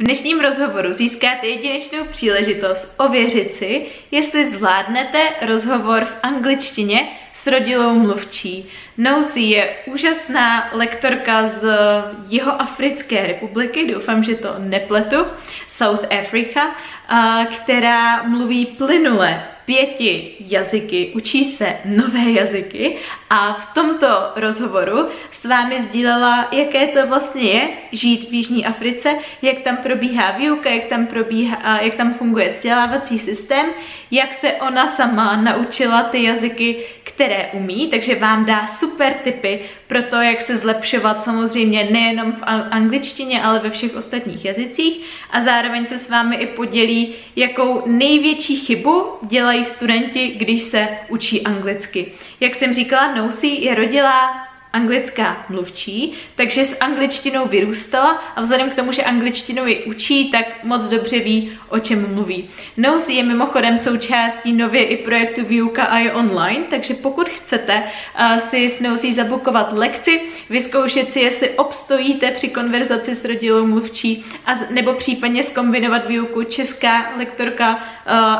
V dnešním rozhovoru získáte jedinečnou příležitost ověřit si, jestli zvládnete rozhovor v angličtině s rodilou mluvčí. Nosy je úžasná lektorka z Jihoafrické republiky, doufám, že to nepletu, South Africa, která mluví plynule pěti jazyky, učí se nové jazyky a v tomto rozhovoru s vámi sdílela, jaké to vlastně je žít v Jižní Africe, jak tam probíhá výuka, jak tam, probíhá, jak tam funguje vzdělávací systém, jak se ona sama naučila ty jazyky, které umí, takže vám dá super tipy pro to, jak se zlepšovat samozřejmě nejenom v angličtině, ale ve všech ostatních jazycích a zároveň se s vámi i podělí, jakou největší chybu dělají studenti, když se učí anglicky. Jak jsem říkala, Nosy je rodilá anglická mluvčí, takže s angličtinou vyrůstala a vzhledem k tomu, že angličtinou ji učí, tak moc dobře ví, o čem mluví. Nosy je mimochodem součástí nově i projektu Výuka a je online, takže pokud chcete uh, si s Nosy zabukovat lekci, vyzkoušet si, jestli obstojíte při konverzaci s rodilou mluvčí a, nebo případně skombinovat výuku česká lektorka uh,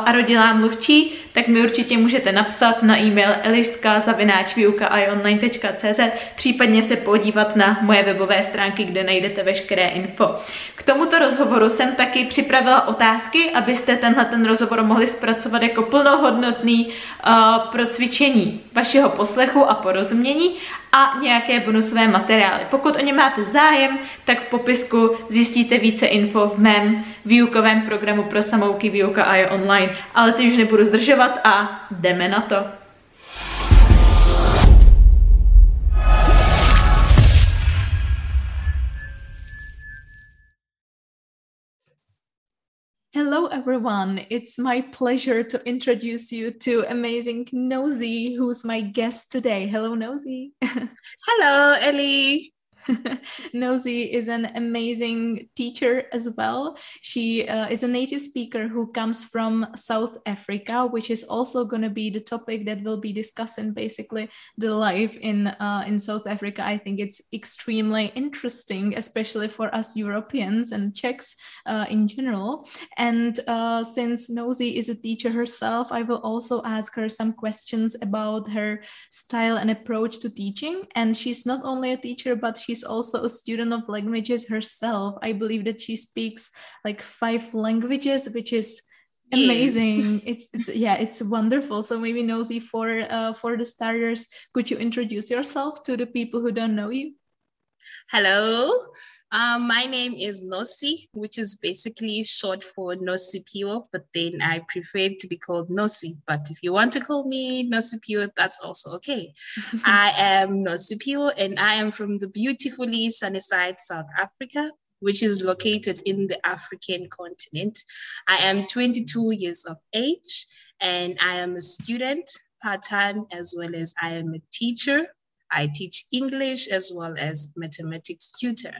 a rodilá mluvčí, tak mi určitě můžete napsat na e-mail eliska.výuka.ionline.cz případně se podívat na moje webové stránky, kde najdete veškeré info. K tomuto rozhovoru jsem taky připravila otázky, abyste tenhle ten rozhovor mohli zpracovat jako plnohodnotný uh, pro cvičení vašeho poslechu a porozumění a nějaké bonusové materiály. Pokud o ně máte zájem, tak v popisku zjistíte více info v mém výukovém programu pro samouky Výuka a je online. Ale teď už nebudu zdržovat a jdeme na to. Hello, everyone. It's my pleasure to introduce you to amazing Nosy, who's my guest today. Hello, Nosy. Hello, Ellie. Nosy is an amazing teacher as well. She uh, is a native speaker who comes from South Africa, which is also going to be the topic that we'll be discussing. Basically, the life in uh, in South Africa. I think it's extremely interesting, especially for us Europeans and Czechs uh, in general. And uh, since Nosy is a teacher herself, I will also ask her some questions about her style and approach to teaching. And she's not only a teacher, but she she's also a student of languages herself. I believe that she speaks like five languages, which is amazing yes. it's, it's yeah it's wonderful so maybe nosy for uh, for the starters could you introduce yourself to the people who don't know you hello um, my name is Nosi, which is basically short for Nosi Nosipio, but then I prefer to be called Nosi. But if you want to call me Nosi Nosipio, that's also okay. I am Nosi Nosipio and I am from the beautifully sunny side, South Africa, which is located in the African continent. I am 22 years of age and I am a student part time as well as I am a teacher. I teach English as well as mathematics tutor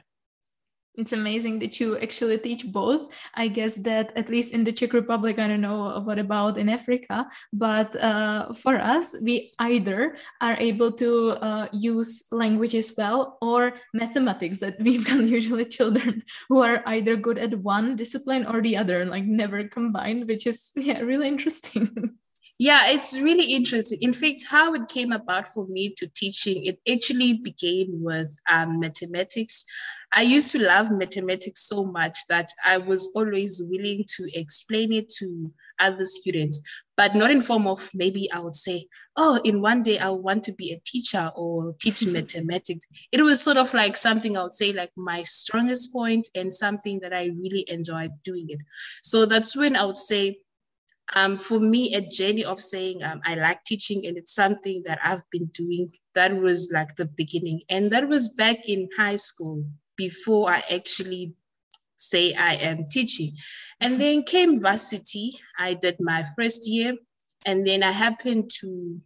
it's amazing that you actually teach both i guess that at least in the czech republic i don't know what about in africa but uh, for us we either are able to uh, use language as well or mathematics that we've got usually children who are either good at one discipline or the other like never combined which is yeah really interesting Yeah, it's really interesting. In fact, how it came about for me to teaching, it actually began with um, mathematics. I used to love mathematics so much that I was always willing to explain it to other students, but not in form of maybe I would say, oh, in one day I want to be a teacher or teach mathematics. It was sort of like something I would say like my strongest point and something that I really enjoyed doing it. So that's when I would say um, for me, a journey of saying um, I like teaching and it's something that I've been doing, that was like the beginning. And that was back in high school before I actually say I am teaching. And then came varsity. I did my first year. And then I happened to,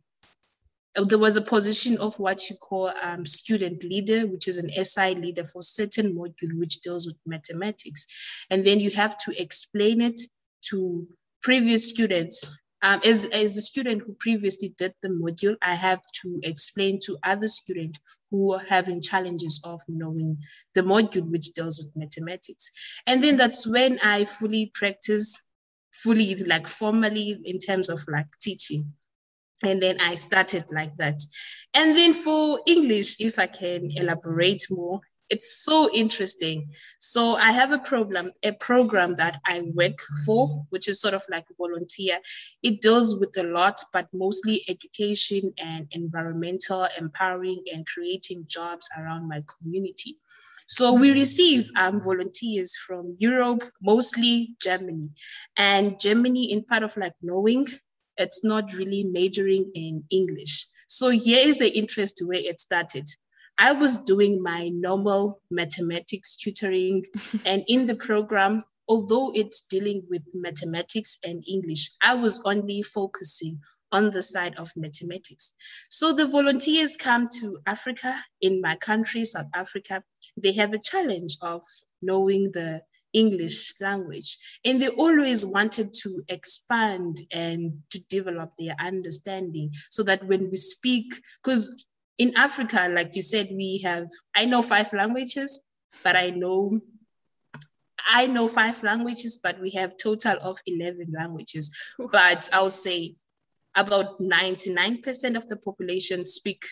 there was a position of what you call um, student leader, which is an SI leader for certain module which deals with mathematics. And then you have to explain it to previous students um, as, as a student who previously did the module, I have to explain to other students who are having challenges of knowing the module which deals with mathematics. And then that's when I fully practice, fully like formally in terms of like teaching. And then I started like that. And then for English, if I can elaborate more, it's so interesting. So I have a program, a program that I work for, which is sort of like volunteer. It deals with a lot, but mostly education and environmental empowering and creating jobs around my community. So we receive um, volunteers from Europe, mostly Germany, and Germany in part of like knowing it's not really majoring in English. So here is the interest where it started. I was doing my normal mathematics tutoring, and in the program, although it's dealing with mathematics and English, I was only focusing on the side of mathematics. So the volunteers come to Africa, in my country, South Africa, they have a challenge of knowing the English language. And they always wanted to expand and to develop their understanding so that when we speak, because in Africa, like you said, we have, I know five languages, but I know I know five languages, but we have total of 11 languages. But I'll say about 99% of the population speak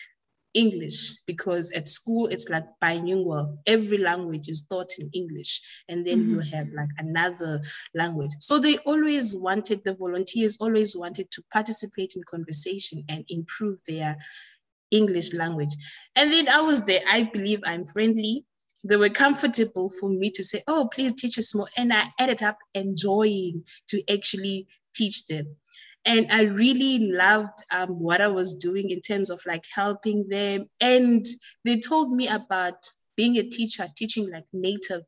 English because at school it's like bilingual. Every language is taught in English, and then mm-hmm. you have like another language. So they always wanted, the volunteers always wanted to participate in conversation and improve their English language. And then I was there. I believe I'm friendly. They were comfortable for me to say, oh, please teach us more. And I ended up enjoying to actually teach them. And I really loved um, what I was doing in terms of like helping them. And they told me about being a teacher, teaching like native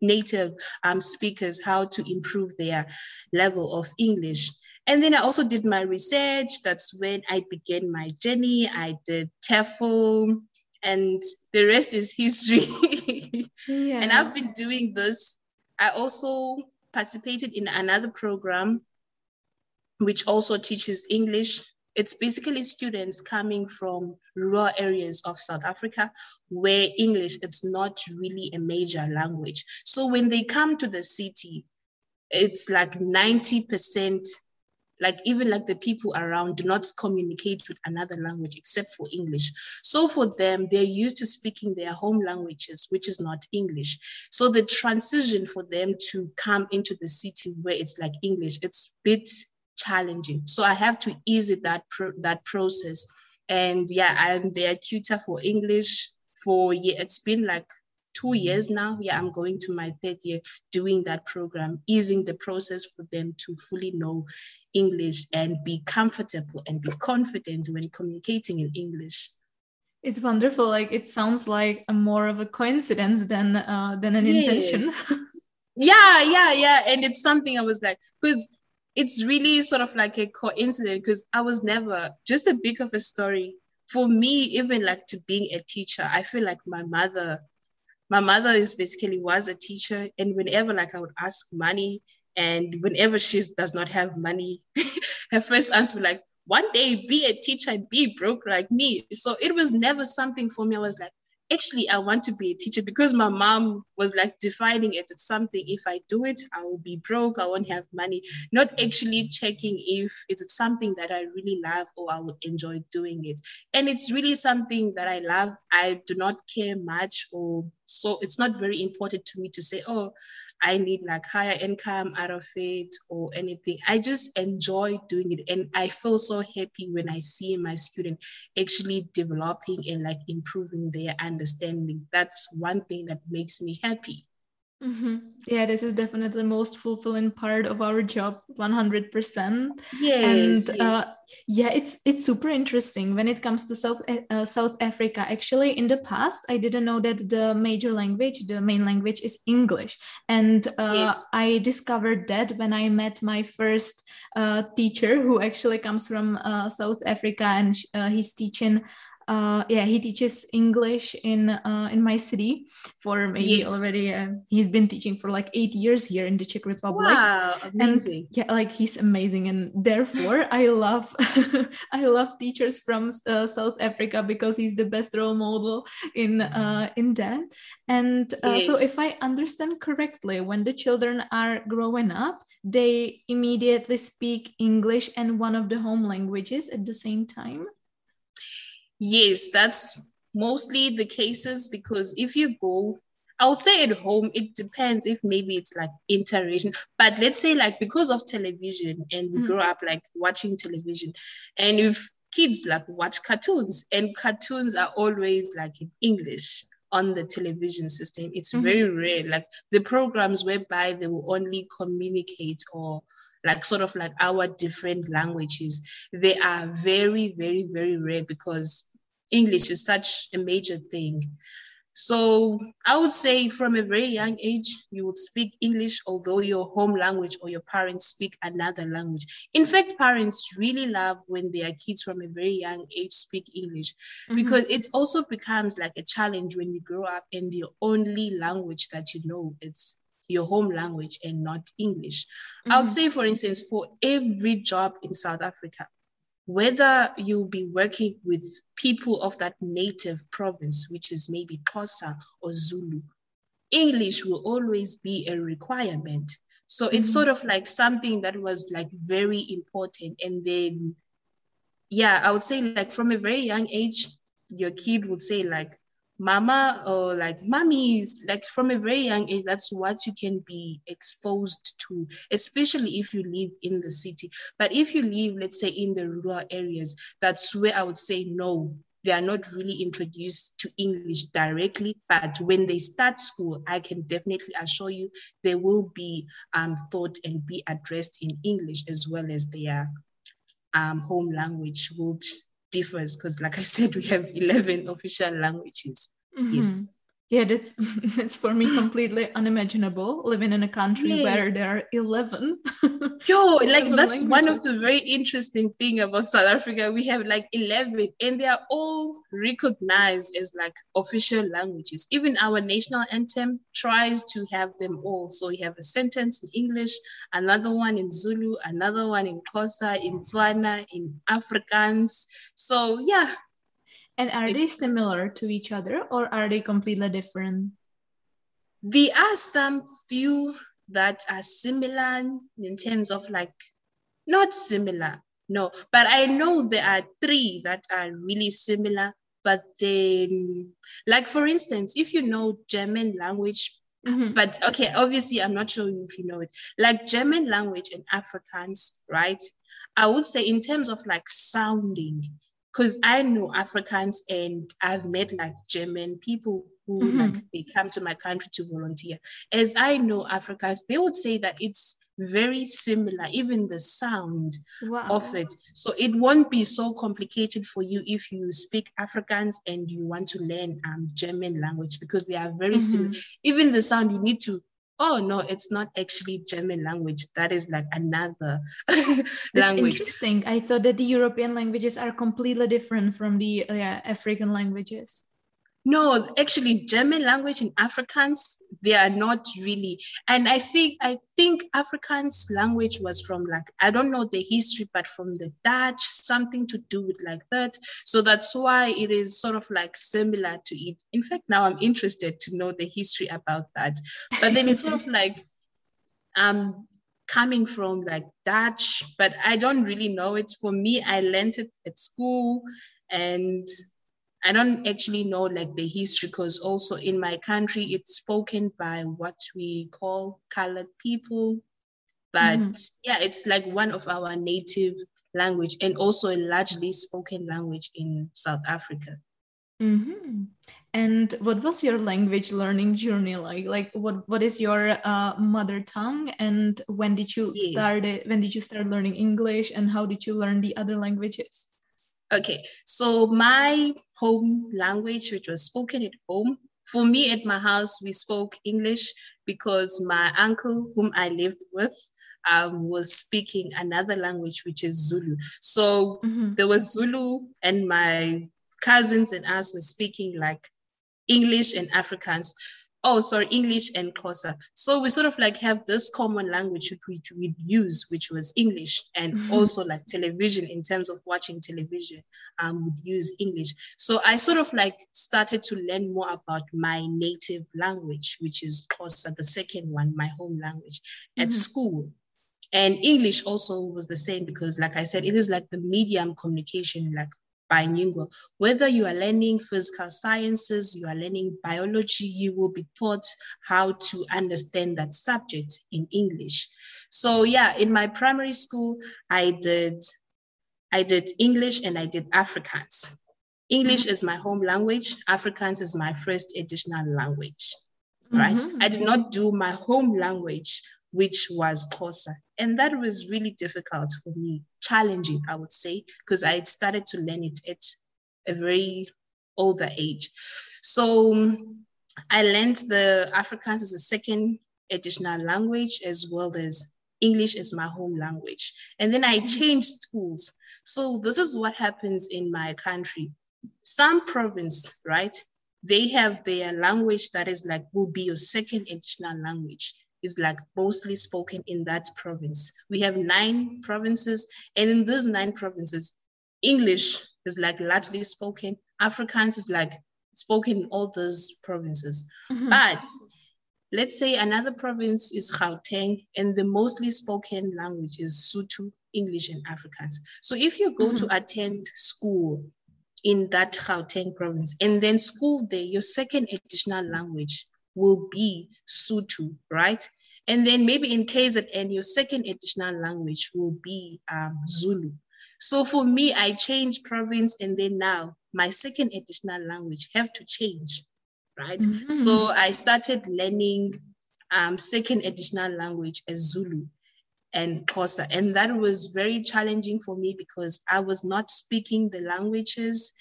native um, speakers how to improve their level of English. And then I also did my research. That's when I began my journey. I did TEFL, and the rest is history. yeah. And I've been doing this. I also participated in another program which also teaches English. It's basically students coming from rural areas of South Africa where English it's not really a major language. So when they come to the city, it's like 90% like even like the people around do not communicate with another language except for english. So for them they're used to speaking their home languages which is not english. So the transition for them to come into the city where it's like english it's a bit challenging. So i have to ease that pro- that process. And yeah i'm their tutor for english for yeah it's been like two years now. Yeah, I'm going to my third year doing that program, easing the process for them to fully know English and be comfortable and be confident when communicating in English. It's wonderful. Like it sounds like a more of a coincidence than uh, than an yes. intention. yeah, yeah, yeah. And it's something I was like, because it's really sort of like a coincidence because I was never just a bit of a story. For me, even like to being a teacher, I feel like my mother, my mother is basically was a teacher. And whenever like I would ask money, and whenever she does not have money, her first answer was like, one day be a teacher and be broke like me. So it was never something for me. I was like, actually I want to be a teacher because my mom was like defining it as something. If I do it, I will be broke. I won't have money. Not actually checking if it's something that I really love or I would enjoy doing it. And it's really something that I love. I do not care much or so it's not very important to me to say, oh, I need like higher income out of it or anything. I just enjoy doing it. And I feel so happy when I see my student actually developing and like improving their understanding. That's one thing that makes me happy. Mm-hmm. Yeah, this is definitely the most fulfilling part of our job, 100%. Yes. And uh, yeah, it's it's super interesting when it comes to South uh, South Africa. Actually, in the past, I didn't know that the major language, the main language, is English, and uh, yes. I discovered that when I met my first uh, teacher, who actually comes from uh, South Africa, and uh, he's teaching uh, yeah, he teaches English in uh, in my city for maybe yes. already. Uh, he's been teaching for like eight years here in the Czech Republic. Wow, amazing! And, yeah, like he's amazing, and therefore I love I love teachers from uh, South Africa because he's the best role model in uh, in that. And uh, yes. so, if I understand correctly, when the children are growing up, they immediately speak English and one of the home languages at the same time? Yes, that's mostly the cases because if you go, I would say at home, it depends if maybe it's like interracial, but let's say like because of television and we mm. grow up like watching television, and if kids like watch cartoons and cartoons are always like in English on the television system. It's mm-hmm. very rare. Like the programs whereby they will only communicate or like sort of like our different languages, they are very, very, very rare because English is such a major thing. So I would say from a very young age, you would speak English, although your home language or your parents speak another language. In fact, parents really love when their kids from a very young age speak English mm-hmm. because it also becomes like a challenge when you grow up and the only language that you know it's your home language and not English. Mm-hmm. I would say, for instance, for every job in South Africa, whether you'll be working with people of that native province, which is maybe Xhosa or Zulu, English will always be a requirement. So it's mm-hmm. sort of like something that was like very important. And then, yeah, I would say like from a very young age, your kid would say like, mama or like mommy like from a very young age that's what you can be exposed to especially if you live in the city. But if you live let's say in the rural areas that's where i would say no they are not really introduced to english directly. But when they start school i can definitely assure you they will be um, thought and be addressed in english as well as their um, home language which differs because, like I said, we have 11 official languages. Mm-hmm. Yes yeah that's that's for me completely unimaginable living in a country yeah. where there are 11 yo like that's languages. one of the very interesting thing about south africa we have like 11 and they are all recognized as like official languages even our national anthem tries to have them all so we have a sentence in english another one in zulu another one in xhosa in tswana in afrikaans so yeah and are they similar to each other or are they completely different? There are some few that are similar in terms of like, not similar, no, but I know there are three that are really similar. But then, like for instance, if you know German language, Mm-hmm. But okay, obviously, I'm not sure if you know it. Like German language and Afrikaans, right? I would say, in terms of like sounding, because I know Afrikaans and I've met like German people who mm-hmm. like they come to my country to volunteer. As I know Afrikaans, they would say that it's very similar, even the sound wow. of it. So it won't be so complicated for you if you speak Afrikaans and you want to learn um, German language because they are very mm-hmm. similar. Even the sound, you need to oh no it's not actually german language. That is like another language. That's interesting. I thought that the european languages are completely different from the uh, african languages no, actually, German language and Afrikaans, they are not really. And I think I think Afrikaans language was from like, I don't know the history, but from the Dutch, something to do with like that. So that's why it is sort of like similar to it. In fact, now I'm interested to know the history about that. But then it's sort of like um coming from like Dutch, but I don't really know it. For me, I learned it at school and I don't actually know like the history because also in my country it's spoken by what we call colored people. But mm-hmm. yeah, it's like one of our native language and also a largely spoken language in South Africa. Mm-hmm. And what was your language learning journey like? Like, what what is your uh, mother tongue, and when did you yes. start it? When did you start learning English, and how did you learn the other languages? Okay, so my home language, which was spoken at home, for me at my house, we spoke English because my uncle, whom I lived with, um, was speaking another language, which is Zulu. So mm-hmm. there was Zulu, and my cousins and us were speaking like English and Afrikaans oh sorry english and xhosa so we sort of like have this common language which we use which was english and mm-hmm. also like television in terms of watching television um would use english so i sort of like started to learn more about my native language which is xhosa the second one my home language at mm-hmm. school and english also was the same because like i said it is like the medium communication like bilingual. Whether you are learning physical sciences, you are learning biology, you will be taught how to understand that subject in English. So yeah, in my primary school, I did I did English and I did Afrikaans. English is my home language. Afrikaans is my first additional language. Right. Mm-hmm. I did not do my home language which was Xhosa. And that was really difficult for me, challenging, I would say, because I had started to learn it at a very older age. So um, I learned the Afrikaans as a second additional language as well as English as my home language. And then I mm-hmm. changed schools. So this is what happens in my country. Some province, right? They have their language that is like will be your second additional language is like mostly spoken in that province. We have nine provinces, and in these nine provinces, English is like largely spoken. Afrikaans is like spoken in all those provinces. Mm-hmm. But let's say another province is Gauteng, and the mostly spoken language is Sotho, English, and Afrikaans. So if you go mm-hmm. to attend school in that Gauteng province, and then school there, your second additional language will be Sotho, right? And then maybe in KZN, your second additional language will be um, Zulu. So for me, I changed province and then now my second additional language have to change, right? Mm-hmm. So I started learning um, second additional language as Zulu and Xhosa. And that was very challenging for me because I was not speaking the languages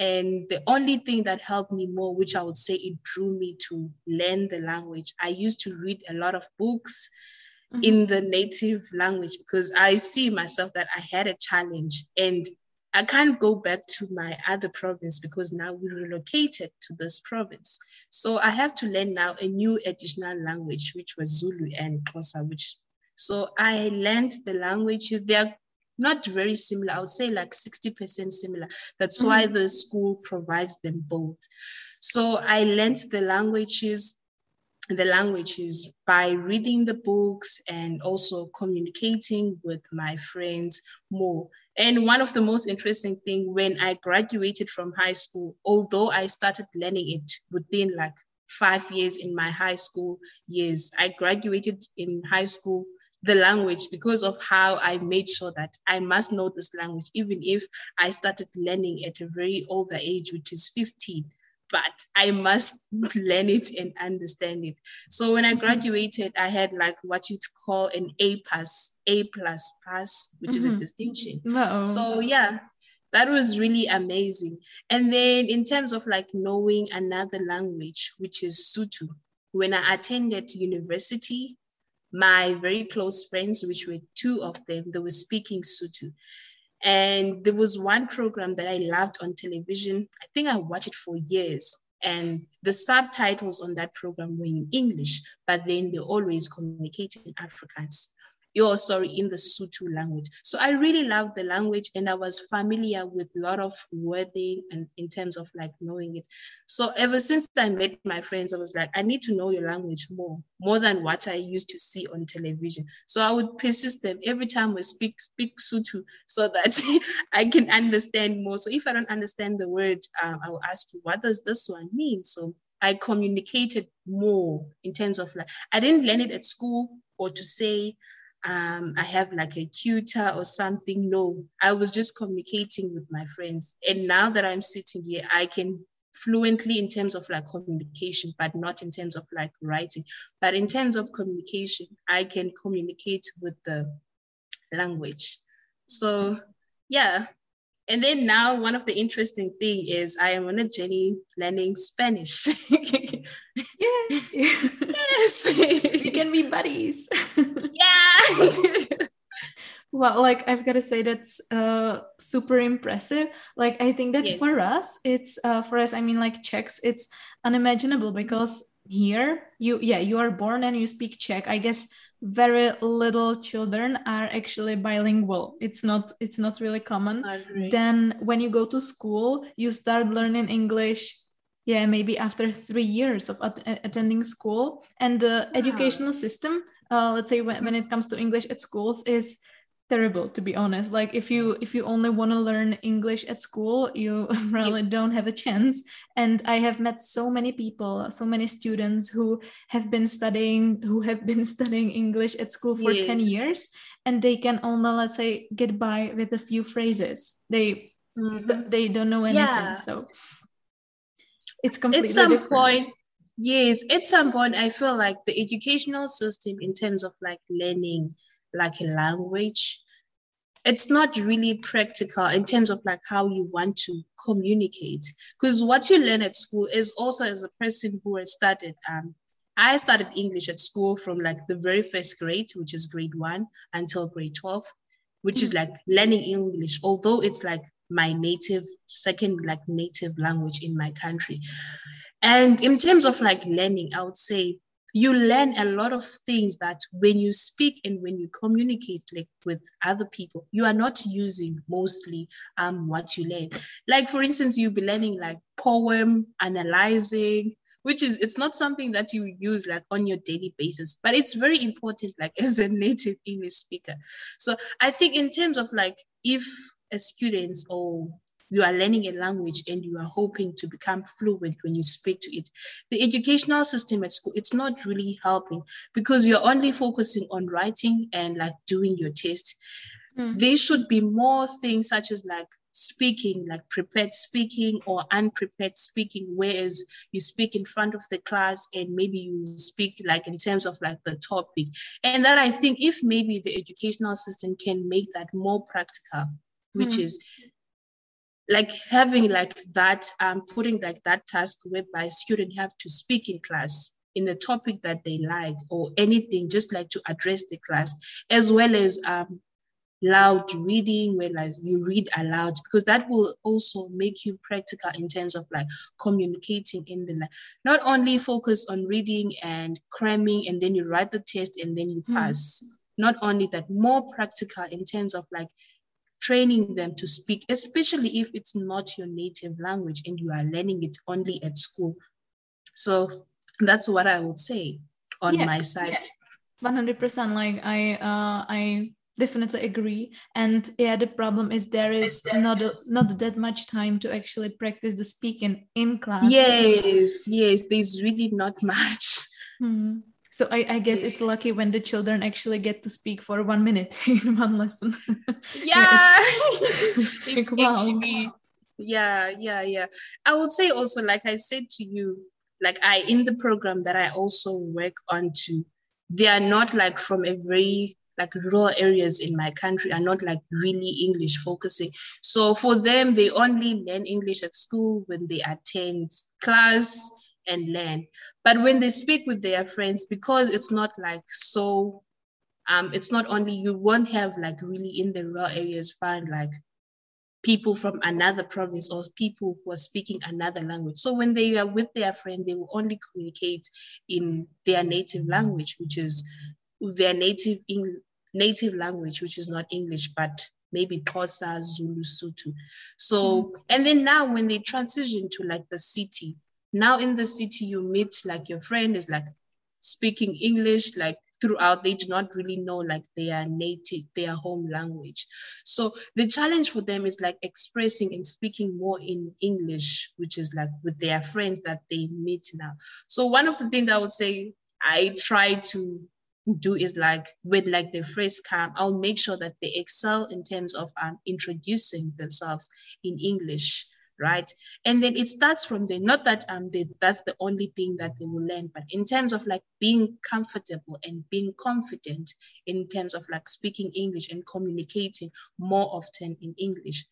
and the only thing that helped me more, which I would say it drew me to learn the language, I used to read a lot of books mm-hmm. in the native language because I see myself that I had a challenge and I can't go back to my other province because now we relocated to this province. So I have to learn now a new additional language, which was Zulu and Xhosa, which so I learned the languages. They are not very similar. I would say like 60% similar. That's mm-hmm. why the school provides them both. So I learned the languages the languages by reading the books and also communicating with my friends more. And one of the most interesting thing when I graduated from high school, although I started learning it within like five years in my high school years, I graduated in high school the language because of how I made sure that I must know this language, even if I started learning at a very older age, which is 15. But I must learn it and understand it. So when I mm-hmm. graduated, I had like what you'd call an A pass, A plus pass, which mm-hmm. is a mm-hmm. distinction. So yeah, that was really amazing. And then in terms of like knowing another language, which is Sotho, when I attended university, my very close friends, which were two of them, they were speaking Sotho. And there was one program that I loved on television. I think I watched it for years. And the subtitles on that program were in English, but then they always communicated in Afrikaans you're sorry in the Sotho language. So I really loved the language and I was familiar with a lot of wording and in terms of like knowing it. So ever since I met my friends, I was like, I need to know your language more, more than what I used to see on television. So I would persist them every time we speak speak Sotho so that I can understand more. So if I don't understand the word, um, I will ask you, what does this one mean? So I communicated more in terms of like I didn't learn it at school or to say um, I have like a tutor or something. No, I was just communicating with my friends. And now that I'm sitting here, I can fluently in terms of like communication, but not in terms of like writing. But in terms of communication, I can communicate with the language. So yeah. And then now one of the interesting thing is I am on a journey learning Spanish. yes. yes. we can be buddies. yeah. well like i've got to say that's uh super impressive like i think that yes. for us it's uh for us i mean like czechs it's unimaginable because here. You yeah you are born and you speak czech. I guess very little children are actually bilingual. It's not it's not really common. Then when you go to school you start learning english yeah maybe after three years of at- attending school. And the wow. educational system uh, let's say when, when it comes to english at schools is terrible to be honest like if you if you only want to learn english at school you really yes. don't have a chance and i have met so many people so many students who have been studying who have been studying english at school for yes. 10 years and they can only let's say get by with a few phrases they mm-hmm. they don't know anything yeah. so it's completely at some different. point yes at some point i feel like the educational system in terms of like learning like a language it's not really practical in terms of like how you want to communicate. Because what you learn at school is also as a person who has started um i started english at school from like the very first grade which is grade one until grade 12 which is like learning english although it's like my native second like native language in my country. And in terms of like learning i would say you learn a lot of things that when you speak and when you communicate like with other people you are not using mostly um what you learn. Like for instance you'll be learning like poem analyzing which is it's not something that you use like on your daily basis but it's very important like as a native english speaker. So i think in terms of like if a student or you are learning a language and you are hoping to become fluent when you speak to it the educational system at school it's not really helping because you're only focusing on writing and like doing your test mm. there should be more things such as like speaking like prepared speaking or unprepared speaking whereas you speak in front of the class and maybe you speak like in terms of like the topic and that i think if maybe the educational system can make that more practical which mm. is like having like that um putting like that task whereby students have to speak in class in the topic that they like or anything just like to address the class as well as um loud reading where like you read aloud because that will also make you practical in terms of like communicating in the not only focus on reading and cramming and then you write the test and then you hmm. pass mm. not only that more practical in terms of like training them to speak, especially if it's not your native language and you are learning it only at school. So that's what I would say on yeah, my side. One hundred percent. Like I, uh, I definitely agree. And yeah, the problem is there is not a, not that much time to actually practice the speaking in class. Yes, yes. There's really not much. Hmm. So I, I, guess it's lucky when the children actually get to speak for one minute in one lesson. Yeah, it's, it's like, wow. actually, yeah, yeah, yeah. I would say also, like I said to you, like I in the program that I also work on to, they are not like from a very like rural areas in my country are not like really English focusing. So for them, they only learn English at school when they attend class and learn. But when they speak with their friends, because it's not like so, um, it's not only you won't have like really in the rural areas find like people from another province or people who are speaking another language. So when they are with their friend, they will only communicate in their native language, which is their native in, native language, which is not English, but maybe Xhosa, Zulu, Sotho. So, and then now when they transition to like the city, now in the city, you meet like your friend is like speaking English like throughout. They do not really know like their native, their home language. So the challenge for them is like expressing and speaking more in English, which is like with their friends that they meet now. So one of the things I would say I try to do is like with like the phrase come, I'll make sure that they excel in terms of um, introducing themselves in English right? And then it starts from there. Not that um they, that's the only thing that they will learn, but in terms of like being comfortable and being confident in terms of like speaking English and communicating more often in English.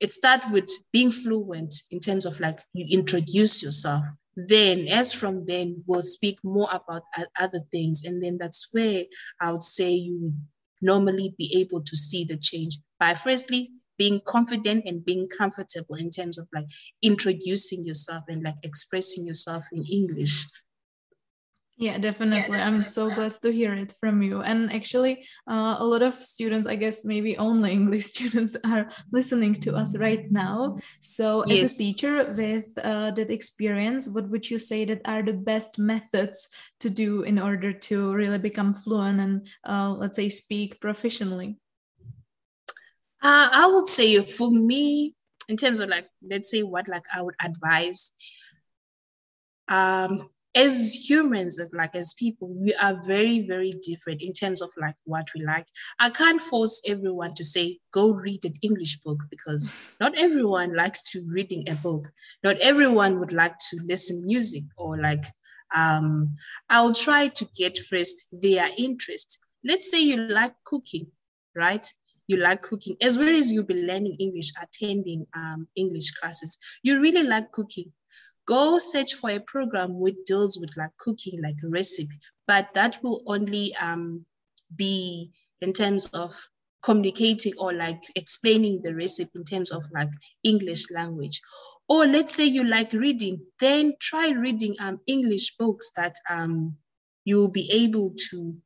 It starts with being fluent in terms of like you introduce yourself. Then, as from then, we'll speak more about other things, and then that's where I would say you normally be able to see the change by firstly being confident and being comfortable in terms of like introducing yourself and like expressing yourself in English. Yeah, definitely. Yeah, I'm so glad to hear it from you. And actually, uh, a lot of students, I guess maybe only English students, are listening to us right now. So, yes. as a teacher with uh, that experience, what would you say that are the best methods to do in order to really become fluent and, uh, let's say, speak professionally? Uh, I would say for me, in terms of like, let's say what like I would advise. Um, as humans, as like as people, we are very, very different in terms of like what we like. I can't force everyone to say go read an English book because not everyone likes to reading a book. Not everyone would like to listen music or like um I'll try to get first their interest. Let's say you like cooking, right? You like cooking, as well as you'll be learning English, attending um, English classes, you really like cooking, go search for a program which deals with like cooking, like a recipe, but that will only um, be in terms of communicating or like explaining the recipe in terms of like English language. Or let's say you like reading, then try reading um, English books that um, you'll be able to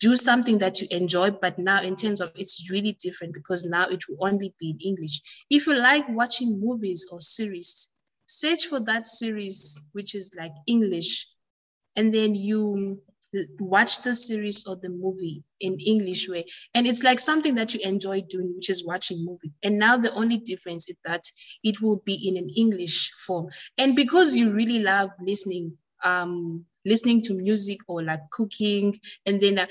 do something that you enjoy, but now in terms of it's really different because now it will only be in English. If you like watching movies or series, search for that series which is like English, and then you watch the series or the movie in English way. And it's like something that you enjoy doing, which is watching movie. And now the only difference is that it will be in an English form. And because you really love listening um listening to music or like cooking. And then uh,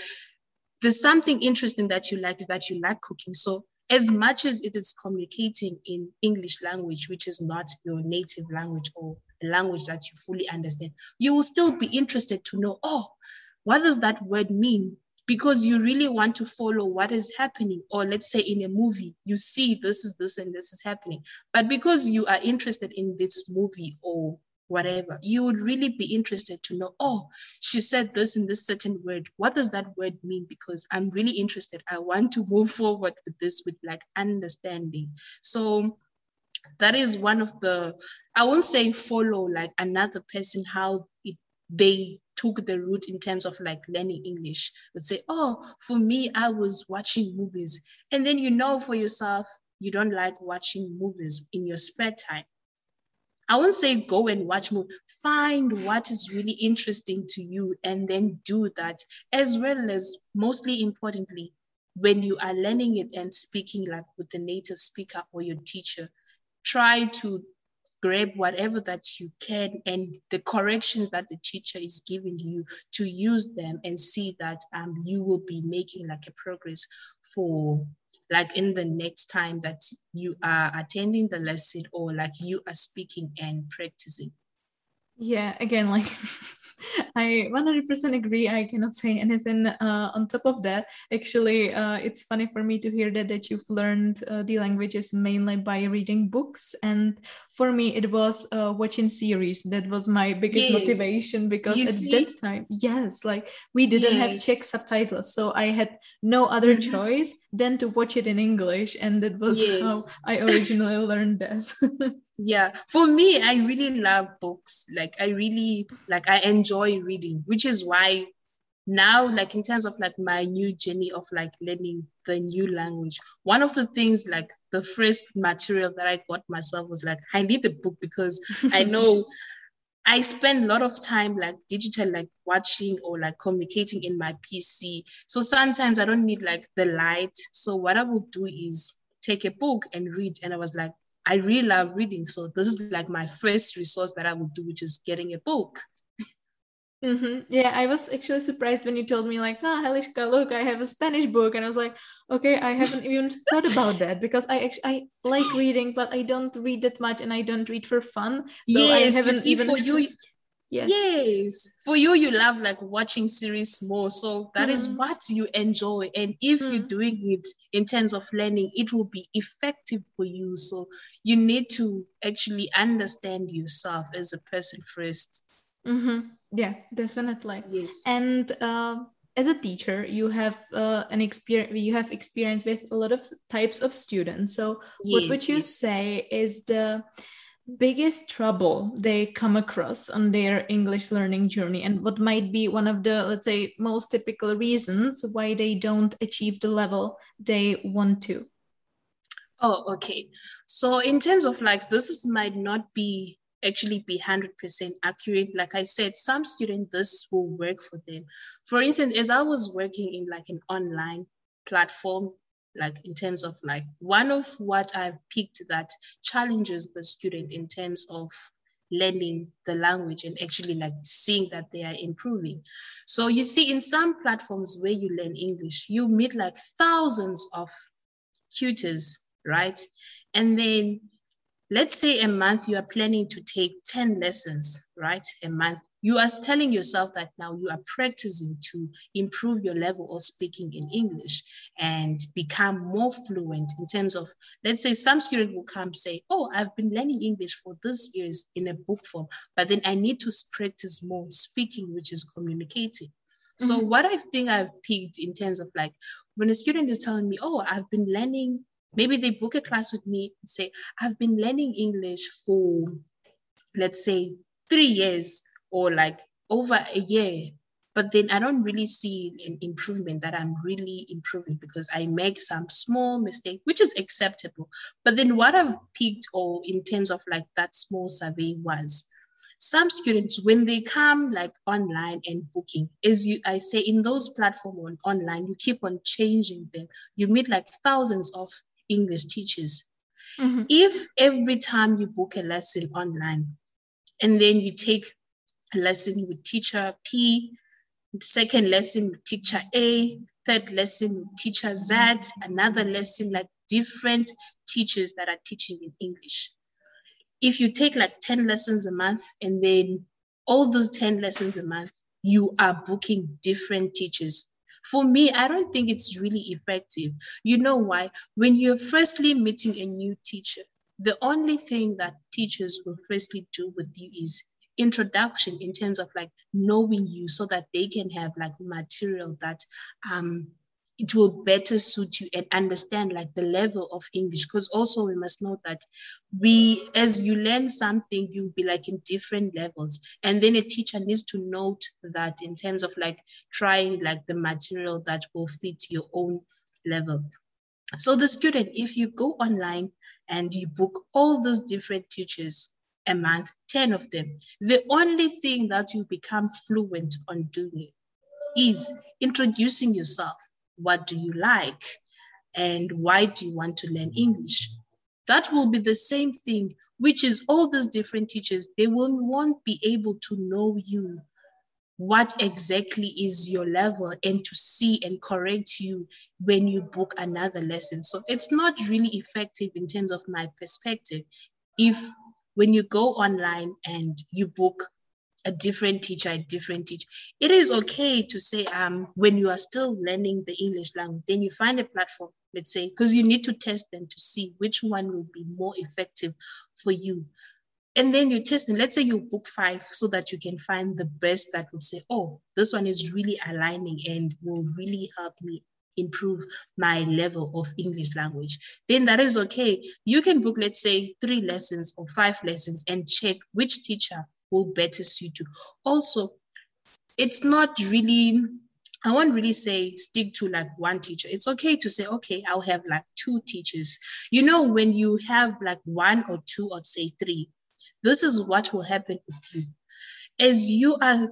there's something interesting that you like is that you like cooking. So as much as it is communicating in English language, which is not your native language or a language that you fully understand, you will still be interested to know, oh, what does that word mean? Because you really want to follow what is happening. Or let's say in a movie, you see this is this and this is happening. But because you are interested in this movie or whatever, you would really be interested to know, oh, she said this in this certain word. What does that word mean? Because I'm really interested. I want to move forward with this with like understanding. So that is one of the, I won't say follow like another person, how it, they took the route in terms of like learning English. Would say, oh, for me, I was watching movies. And then you know for yourself, you don't like watching movies in your spare time I won't say go and watch more. Find what is really interesting to you and then do that, as well as mostly importantly, when you are learning it and speaking like with the native speaker or your teacher, try to grab whatever that you can and the corrections that the teacher is giving you to use them and see that um, you will be making like a progress for like in the next time that you are attending the lesson or like you are speaking and practicing. Yeah again like I 100% agree. I cannot say anything uh, on top of that. Actually, uh, it's funny for me to hear that that you've learned uh, the languages mainly by reading books, and for me, it was uh, watching series. That was my biggest yes. motivation because you at see? that time, yes, like we didn't yes. have Czech subtitles, so I had no other mm-hmm. choice than to watch it in English, and that was yes. how I originally learned that. yeah for me i really love books like i really like i enjoy reading which is why now like in terms of like my new journey of like learning the new language one of the things like the first material that i got myself was like i need a book because i know i spend a lot of time like digital like watching or like communicating in my pc so sometimes i don't need like the light so what i will do is take a book and read and i was like I really love reading. So this is like my first resource that I would do, which is getting a book. Mm-hmm. Yeah, I was actually surprised when you told me like, "Ah, oh, look, I have a Spanish book," and I was like, "Okay, I haven't even thought about that because I actually I like reading, but I don't read that much, and I don't read for fun. So yes, I haven't see, even for you. Yes. yes. For you, you love like watching series more. So that mm. is mm-hmm. what you enjoy. And if mm. you're mm-hmm. doing it in terms of learning, it will be effective for you. So you need to actually understand yourself as a person 1st mm-hmm. Yeah, definitely. Yes. And uh, as a teacher you have uh, an experience you have experience with a lot of types of students so yes, what would you yes. say is the biggest trouble they come across on their english learning journey and what might be one of the let's say most typical reasons why they don't achieve the level they want to oh okay so in terms of like this might not be actually be 100% accurate. Like I said, some students, this will work for them. For instance, as I was working in like an online platform, like in terms of like one of what I've picked that challenges the student in terms of learning the language and actually like seeing that they are improving. So you see in some platforms where you learn English, you meet like thousands of tutors, right? And then let's say a month you are planning to take 10 lessons, right? A month. You are telling yourself that now you are practicing to improve your level of speaking in English and become more fluent in terms of, let's say some student will come say, oh, I've been learning English for this years in a book form, but then I need to practice more speaking, which is communicating. So mm-hmm. what I think I've picked in terms of like when a student is telling me, oh, I've been learning Maybe they book a class with me and say, I've been learning English for, let's say, three years or like over a year. But then I don't really see an improvement that I'm really improving because I make some small mistake, which is acceptable. But then what I've picked or in terms of like that small survey was some students when they come like online and booking as you i say in those platforms on online you keep on changing them you meet like thousands of English teachers. Mm-hmm. If every time you book a lesson online and then you take a lesson with teacher P, second lesson with teacher A, third lesson with teacher Z, another lesson like different teachers that are teaching in English. If you take like 10 lessons a month and then all those 10 lessons a month, you are booking different teachers for me, I don't think it's really effective. You know why? When you're firstly meeting a new teacher, the only thing that teachers will firstly do with you is introduction in terms of like knowing you so that they can have like material that um it will better suit you and understand like the level of English. Because also we must know that we, as you learn something, you'll be like in different levels. And then a teacher needs to note that in terms of like trying like the material that will fit your own level. So the student, if you go online and you book all those different teachers a month, 10 of them, the only thing that you become fluent on doing is introducing yourself what do you like? And why do you want to learn English? That will be the same thing, which is all those different teachers, they will won't be able to know you what exactly is your level and to see and correct you when you book another lesson. So it's not really effective in terms of my perspective. If when you go online and you book a different teacher, a different teacher. It is okay to say, um, when you are still learning the English language, then you find a platform, let's say, because you need to test them to see which one will be more effective for you. And then you test them. Let's say you book five so that you can find the best that would say, oh, this one is really aligning and will really help me improve my level of English language, then that is okay. You can book, let's say, three lessons or five lessons and check which teacher will better suit you. Also, it's not really, I won't really say stick to like one teacher. It's okay to say, okay, I'll have like two teachers. You know, when you have like one or two or say three, this is what will happen with you. As you are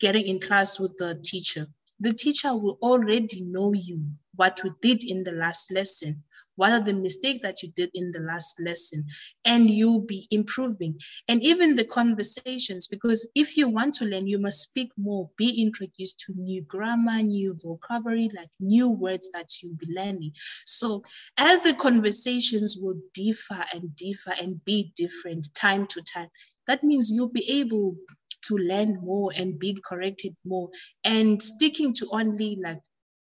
getting in class with the teacher, the teacher will already know you, what we did in the last lesson, what are the mistakes that you did in the last lesson and you'll be improving. And even the conversations because if you want to learn you must speak more be introduced to new grammar new vocabulary like new words that you'll be learning. So as the conversations will differ and differ and be different time to time that means you'll be able to learn more and be corrected more. And sticking to only like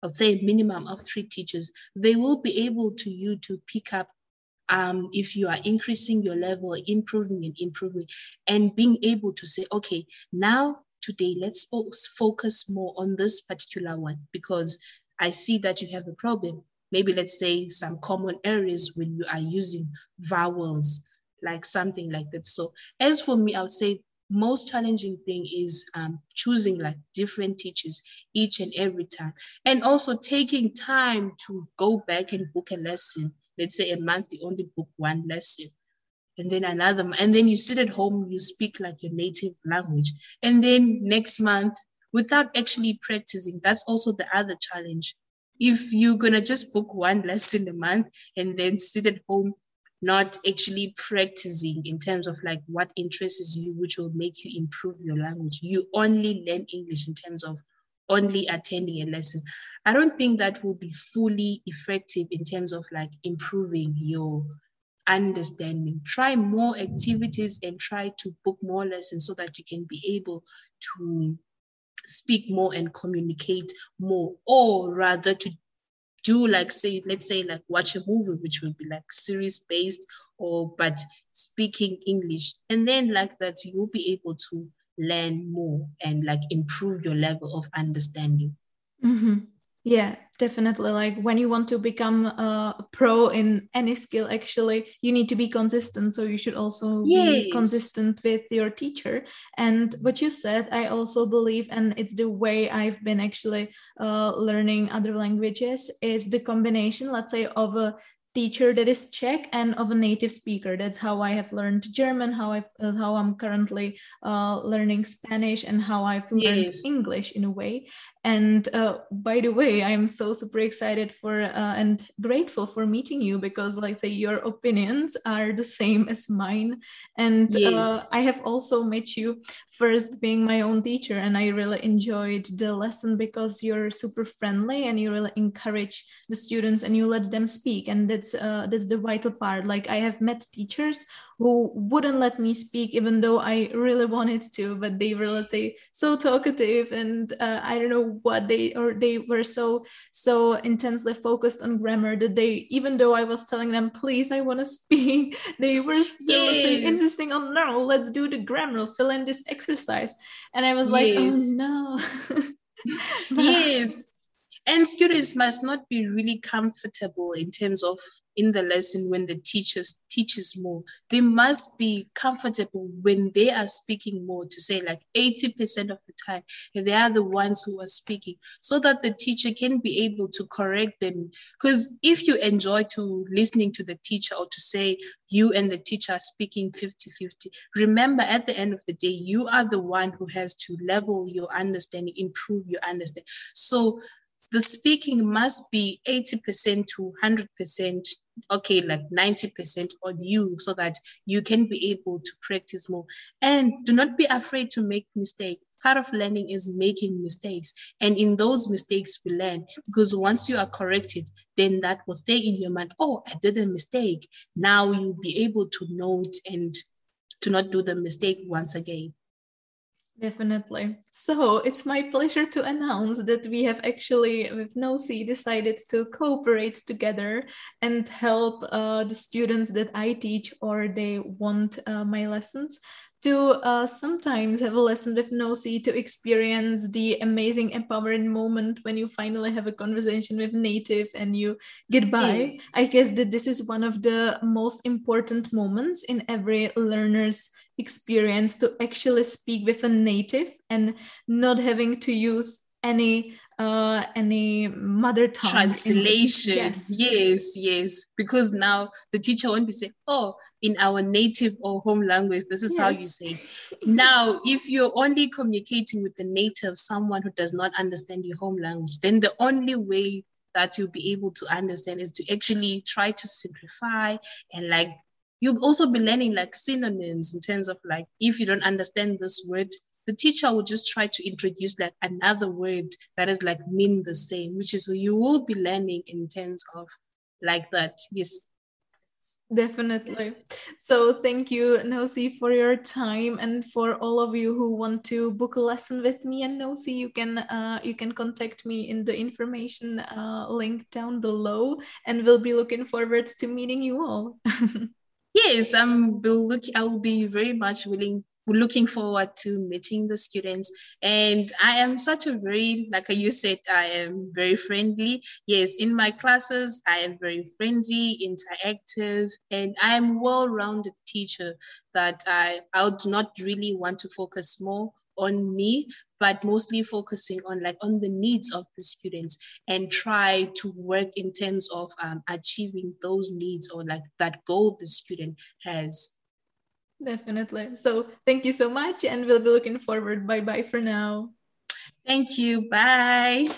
I would say a minimum of three teachers, they will be able to you to pick up um, if you are increasing your level, improving and improving, and being able to say, okay, now today let's focus more on this particular one because I see that you have a problem. Maybe let's say some common areas when you are using vowels, like something like that. So as for me, I would say most challenging thing is um, choosing like different teachers each and every time. And also taking time to go back and book a lesson. Let's say a month you only book one lesson. And then another and then you sit at home you speak like your native language. And then next month without actually practicing that's also the other challenge. If you're gonna just book one lesson a month and then sit at home not actually practicing in terms of like what interests you, which will make you improve your language. You only learn English in terms of only attending a lesson. I don't think that will be fully effective in terms of like improving your understanding. Try more activities and try to book more lessons so that you can be able to speak more and communicate more, or rather to do like say let's say like watch a movie which will be like series based or but speaking english and then like that you'll be able to learn more and like improve your level of understanding mm-hmm. Yeah, definitely. Like when you want to become a pro in any skill, actually, you need to be consistent. So you should also yes. be consistent with your teacher. And what you said, I also believe, and it's the way I've been actually uh, learning other languages, is the combination, let's say, of a teacher that is Czech and of a native speaker. That's how I have learned German, how I uh, how I'm currently uh, learning Spanish, and how I've learned yes. English in a way. And uh, by the way, I'm so super excited for uh, and grateful for meeting you because, like, say, your opinions are the same as mine. And uh. I have also met you first being my own teacher, and I really enjoyed the lesson because you're super friendly and you really encourage the students and you let them speak. And that's uh, that's the vital part. Like, I have met teachers who wouldn't let me speak even though I really wanted to, but they were let's say so talkative and uh, I don't know what they or they were so so intensely focused on grammar that they even though I was telling them please I want to speak, they were still yes. insisting on no let's do the grammar fill in this exercise and I was like oh, oh no. yes and students must not be really comfortable in terms of in the lesson when the teachers teaches more. They must be comfortable when they are speaking more to say like 80% of the time they are the ones who are speaking so that the teacher can be able to correct them. Because if you enjoy to listening to the teacher or to say you and the teacher are speaking 50 50 remember at the end of the day you are the one who has to level your understanding improve your understanding. So the speaking must be 80% to 100%, okay, like 90% on you so that you can be able to practice more. And do not be afraid to make mistakes. Part of learning is making mistakes. And in those mistakes, we learn because once you are corrected, then that will stay in your mind. Oh, I did a mistake. Now you'll be able to note and to not do the mistake once again. Definitely. So it's my pleasure to announce that we have actually, with NoC, decided to cooperate together and help uh, the students that I teach or they want uh, my lessons to uh, sometimes have a lesson with NoC to experience the amazing empowering moment when you finally have a conversation with native and you get by. Yes. I guess that this is one of the most important moments in every learner's experience to actually speak with a native and not having to use any uh any mother tongue translation yes. Yes yes. Because now the teacher won't be saying oh in our native or home language this is yes. how you say. Now if you're only communicating with the native someone who does not understand your home language then the only way that you'll be able to understand is to actually try to simplify and like you'll also be learning like synonyms in terms of like if you don't understand this word the teacher will just try to introduce like another word that is like mean the same which is what you will be learning in terms of like that yes Definitely. So thank you, NoC, for your time and for all of you who want to book a lesson with me and NoC, you can uh, you can contact me in the information uh, link down below, and we'll be looking forward to meeting you all. Yes, I'm look. I will be very much willing looking forward to meeting the students. And I am such a very, like you said, I am very friendly. Yes, in my classes, I am very friendly, interactive, and I am well-rounded teacher that I, I would not really want to focus more on me but mostly focusing on like on the needs of the students and try to work in terms of um, achieving those needs or like that goal the student has. Definitely. So thank you so much and we'll be looking forward. Bye bye for now. Thank you. Bye